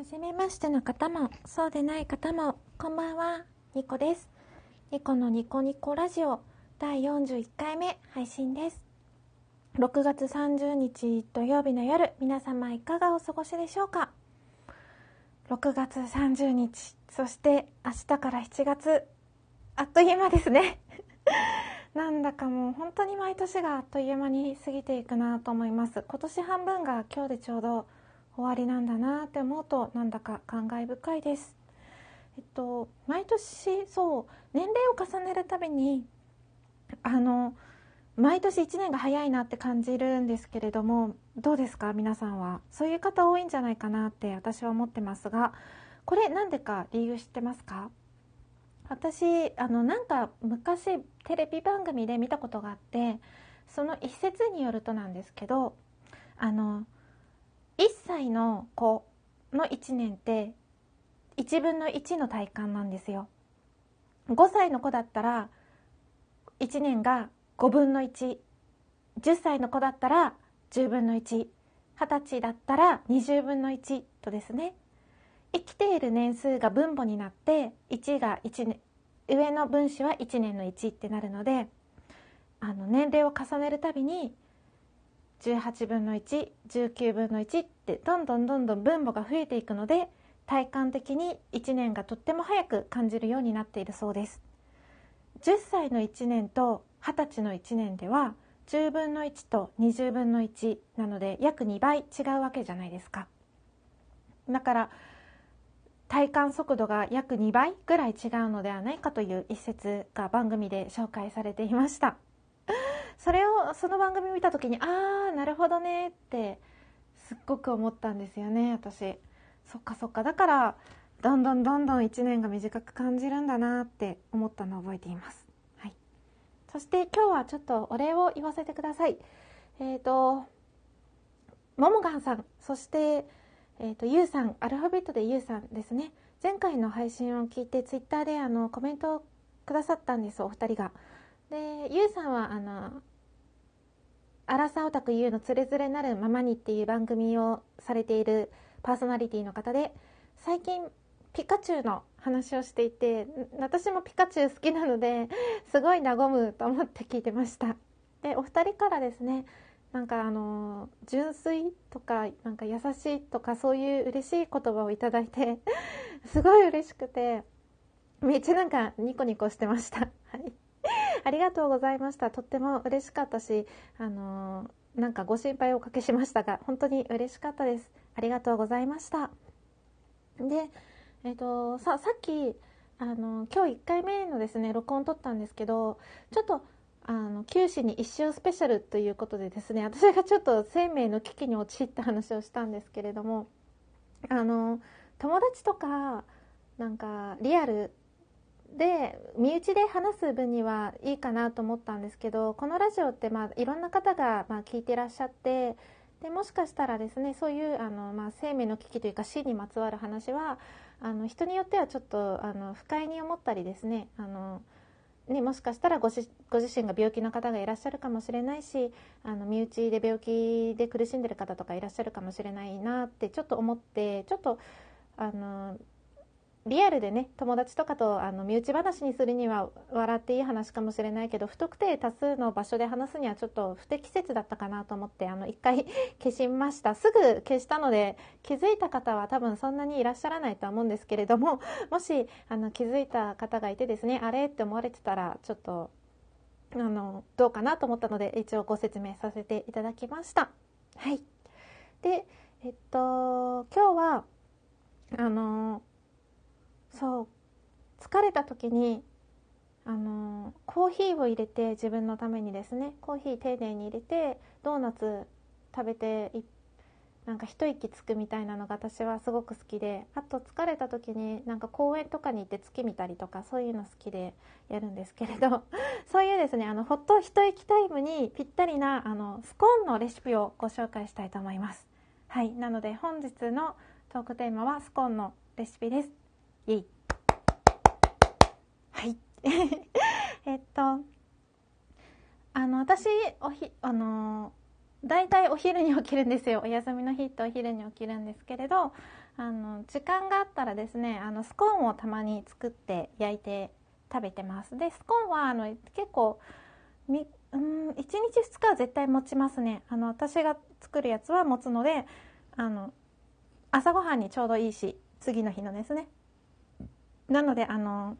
はじめましての方も、そうでない方も、こんばんは、ニコです。ニコのニコニコラジオ第41回目配信です。6月30日土曜日の夜、皆様いかがお過ごしでしょうか ?6 月30日、そして明日から7月、あっという間ですね。なんだかもう本当に毎年があっという間に過ぎていくなと思います。今年半分が今日でちょうど終わりなんだなって思うとなんだか感慨深いです。えっと毎年そう年齢を重ねるたびにあの毎年1年が早いなって感じるんですけれどもどうですか皆さんは？そういう方多いんじゃないかなって私は思ってますがこれなんでか理由知ってますか？私あのなんか昔テレビ番組で見たことがあってその一節によるとなんですけどあの1歳の子の1年って1分の1の体感なんですよ。5歳の子だったら1年が5分の110歳の子だったら10分の120歳だったら20分の1とですね。生きている年数が分母になって1が1年上の分子は1年の1ってなるのであの年齢を重ねるたびに18分の119分の1ってどんどんどんどん分母が増えていくので体感的に1年がとっても早く感じるようになっているそうです。10歳の1年と20歳の1年では10分の1と20分の1なので約2倍違うわけじゃないですか。だから体感速度が約2倍ぐらい違うのではないかという一節が番組で紹介されていました。それをその番組見た時にああなるほどねってすっごく思ったんですよね私。そっかそっか。だからどんどんどんどん1年が短く感じるんだなって思ったのを覚えています、はい、そして今日はちょっとお礼を言わせてください。えっ、ー、とももがんさん。そしてえーと、ゆうさん。アルファベットでゆうさんですね。前回の配信を聞いてツイッターであのコメントをくださったんですお二人が。でゆうさんはあのアラサオタク U のつれづれなるままにっていう番組をされているパーソナリティの方で最近ピカチュウの話をしていて私もピカチュウ好きなのですごい和むと思って聞いてましたでお二人からですねなんかあの純粋とかなんか優しいとかそういう嬉しい言葉をいただいてすごい嬉しくてめっちゃなんかニコニコしてました。はい ありがとうございました。とっても嬉しかったし、あのなんかご心配をおかけしましたが、本当に嬉しかったです。ありがとうございました。で、えっ、ー、と、さ、さっき、あの、今日1回目のですね、録音撮ったんですけど、ちょっと、あの九死に一生スペシャルということでですね私がちょっと生命の危機に陥った話をしたんですけれどもあの友達とかなんかリアルで身内で話す分にはいいかなと思ったんですけどこのラジオって、まあ、いろんな方が、まあ、聞いてらっしゃってでもしかしたらですねそういうあの、まあ、生命の危機というか死にまつわる話はあの人によってはちょっとあの不快に思ったりですねあのね、もしかしたらご自身が病気の方がいらっしゃるかもしれないしあの身内で病気で苦しんでる方とかいらっしゃるかもしれないなってちょっと思ってちょっとあのリアルでね友達とかとあの身内話にするには笑っていい話かもしれないけど不特定多数の場所で話すにはちょっと不適切だったかなと思ってあの一回 消しましたすぐ消したので気づいた方は多分そんなにいらっしゃらないとは思うんですけれども もしあの気づいた方がいてですねあれって思われてたらちょっとあのどうかなと思ったので一応ご説明させていただきました。はいでえっと今日はあの疲れた時にあのコーヒーを入れて自分のためにですねコーヒー丁寧に入れてドーナツ食べてなんか一息つくみたいなのが私はすごく好きであと疲れた時になんか公園とかに行って月見たりとかそういうの好きでやるんですけれど そういうですねあのほっと一息タイムにぴったりなあのスコーンのレシピをご紹介したいと思います。はいなので本日のトークテーマはスコーンのレシピです。イェイ。はい。えっとあの私おひあの大体お昼に起きるんですよ。お休みの日ってお昼に起きるんですけれどあの時間があったらですねあのスコーンをたまに作って焼いて食べてます。でスコーンはあの結構みうん1日2日は絶対持ちますね。あの私が作るやつは持つのであの朝ごはんにちょうどいいし次の日のですね。なのであの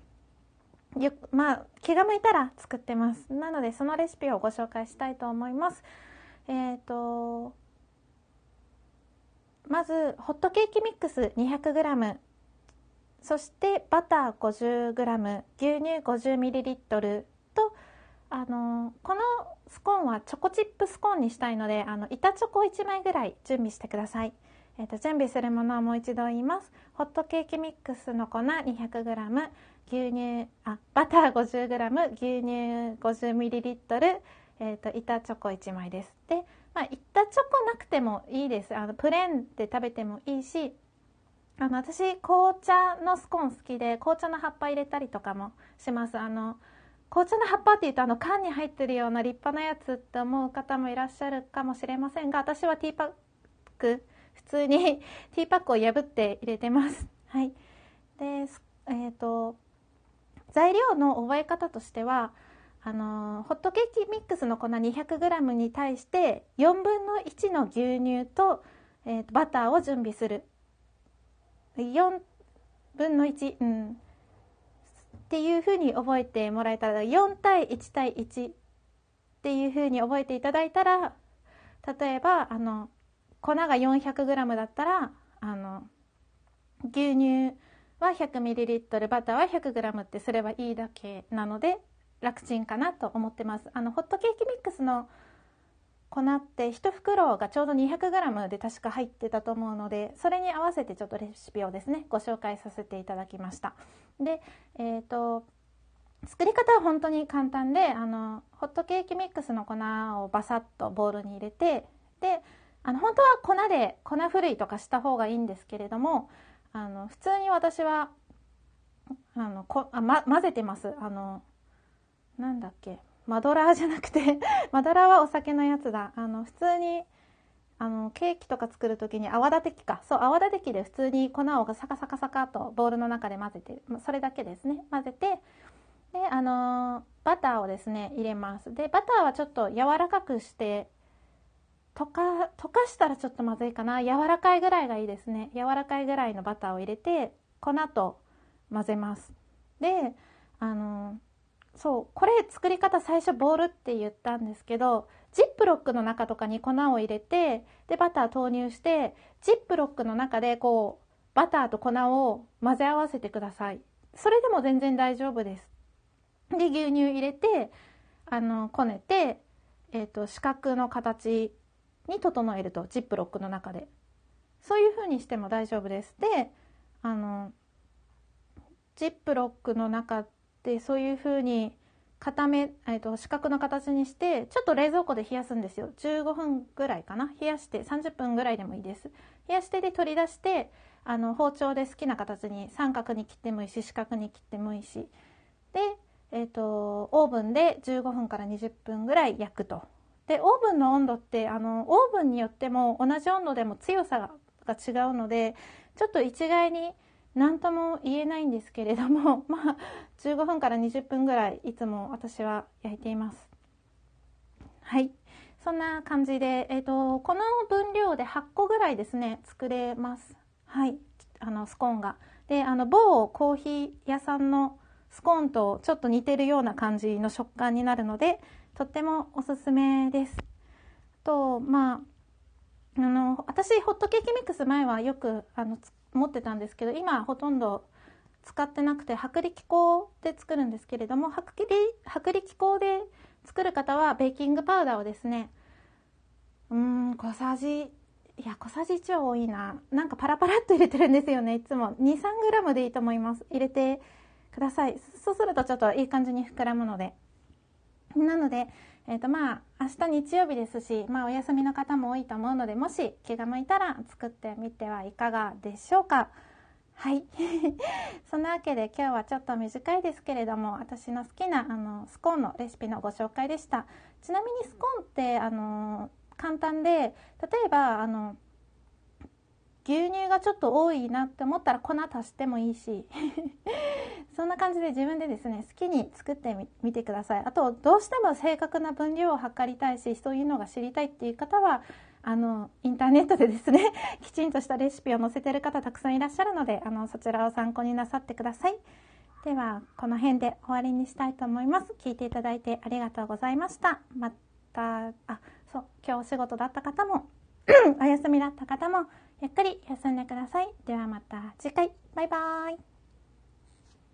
よまあ気が向いたら作ってます。なのでそのレシピをご紹介したいと思います。えっ、ー、とまずホットケーキミックス 200g そしてバター 50g 牛乳 50ml とあのこのスコーンはチョコチップスコーンにしたいのであの板チョコ1枚ぐらい準備してください、えーと、準備するものはもう一度言います。ホットケーキミックスの粉 200g 牛乳あバター 50g 牛乳 50ml えーと、板チョコ1枚です。で、まあ、板チョコなくてもいいです。あのプレーンで食べてもいいしあの私紅茶のスコーン好きで紅茶の葉っぱ入れたりとかもします。あの紅茶の葉っぱっていうとあの缶に入ってるような立派なやつって思う方もいらっしゃるかもしれませんが私はティーパック普通に ティーパックを破って入れてます。はい、でえーと、材料の覚え方としてはあのホットケーキミックスの粉 200g に対して4分の1の牛乳と,、えーとバターを準備する。4分の1、うん、っていうふうに覚えてもらえたら4対1対1っていうふうに覚えていただいたら例えばあの粉が 400g だったらあの牛乳は 100ml バターは 100g ってすればいいだけなので楽ちんかなと思ってます。あのホットケーキミックスの粉って1袋がちょうど 200g で確か入ってたと思うのでそれに合わせてちょっとレシピをですねご紹介させていただきました。でえっ、ー、と作り方は本当に簡単であのホットケーキミックスの粉をバサッとボウルに入れてであの本当は粉で粉ふるいとかした方がいいんですけれどもあの普通に私はあのこあ、ま、混ぜてます。あのなんだっけ。マドラーじゃなくて マドラーはお酒のやつだ。あの普通にあのケーキとか作る時に泡立て器か。そう泡立て器で普通に粉をサカサカサカとボウルの中で混ぜてそれだけですね。混ぜてであのバターをですね入れます。でバターはちょっと柔らかくして溶か溶かしたらちょっとまずいかな。柔らかいぐらいがいいですね。柔らかいぐらいのバターを入れて粉と混ぜます。であのそうこれ作り方最初ボールって言ったんですけどジップロックの中とかに粉を入れてでバター投入してジップロックの中でこうバターと粉を混ぜ合わせてください。それでも全然大丈夫です。で牛乳入れてあのこねて、えーと、四角の形に整えるとジップロックの中で。そういう風にしても大丈夫です。であのジップロックの中でそういう風に固め、えーと、四角の形にしてちょっと冷蔵庫で冷やすんですよ。15分ぐらいかな。冷やして30分ぐらいでもいいです。冷やしてで取り出してあの包丁で好きな形に三角に切ってもいいし四角に切ってもいいし。で、えーと、オーブンで15分から20分ぐらい焼くと。でオーブンの温度ってあのオーブンによっても同じ温度でも強さが違うのでちょっと一概に何とも言えないんですけれども まあ15分から20分ぐらいいつも私は焼いています。はい。そんな感じで、えーと、この分量で8個ぐらいですね作れます。はい。あのスコーンが。であの某コーヒー屋さんのスコーンとちょっと似てるような感じの食感になるのでとってもおすすめです。とまああの私ホットケーキミックス前はよくあの持ってたんですけど今ほとんど使ってなくて薄力粉で作るんですけれども薄力粉で作る方はベーキングパウダーをですねうん小さじいや小さじ1は多いな。なんかパラパラっと入れてるんですよねいつも。23g でいいと思います。入れてください。そうするとちょっといい感じに膨らむので。なのでえーとまあ、明日日曜日ですし、まあ、お休みの方も多いと思うのでもし気が向いたら作ってみてはいかがでしょうか。はい。そんなわけで今日はちょっと短いですけれども私の好きなあのスコーンのレシピのご紹介でした。ちなみにスコーンってあの簡単で例えばあの牛乳がちょっと多いなって思ったら粉足してもいいし そんな感じで自分でですね好きに作ってみてください。あとどうしても正確な分量を測りたいしそういうのが知りたいっていう方はあのインターネットでですね きちんとしたレシピを載せてる方たくさんいらっしゃるのであのそちらを参考になさってください。ではこの辺で終わりにしたいと思います。聞いていただいてありがとうございました。またあそう今日お仕事だった方も お休みだった方もゆっくり休んでください。ではまた次回。バイバーイ。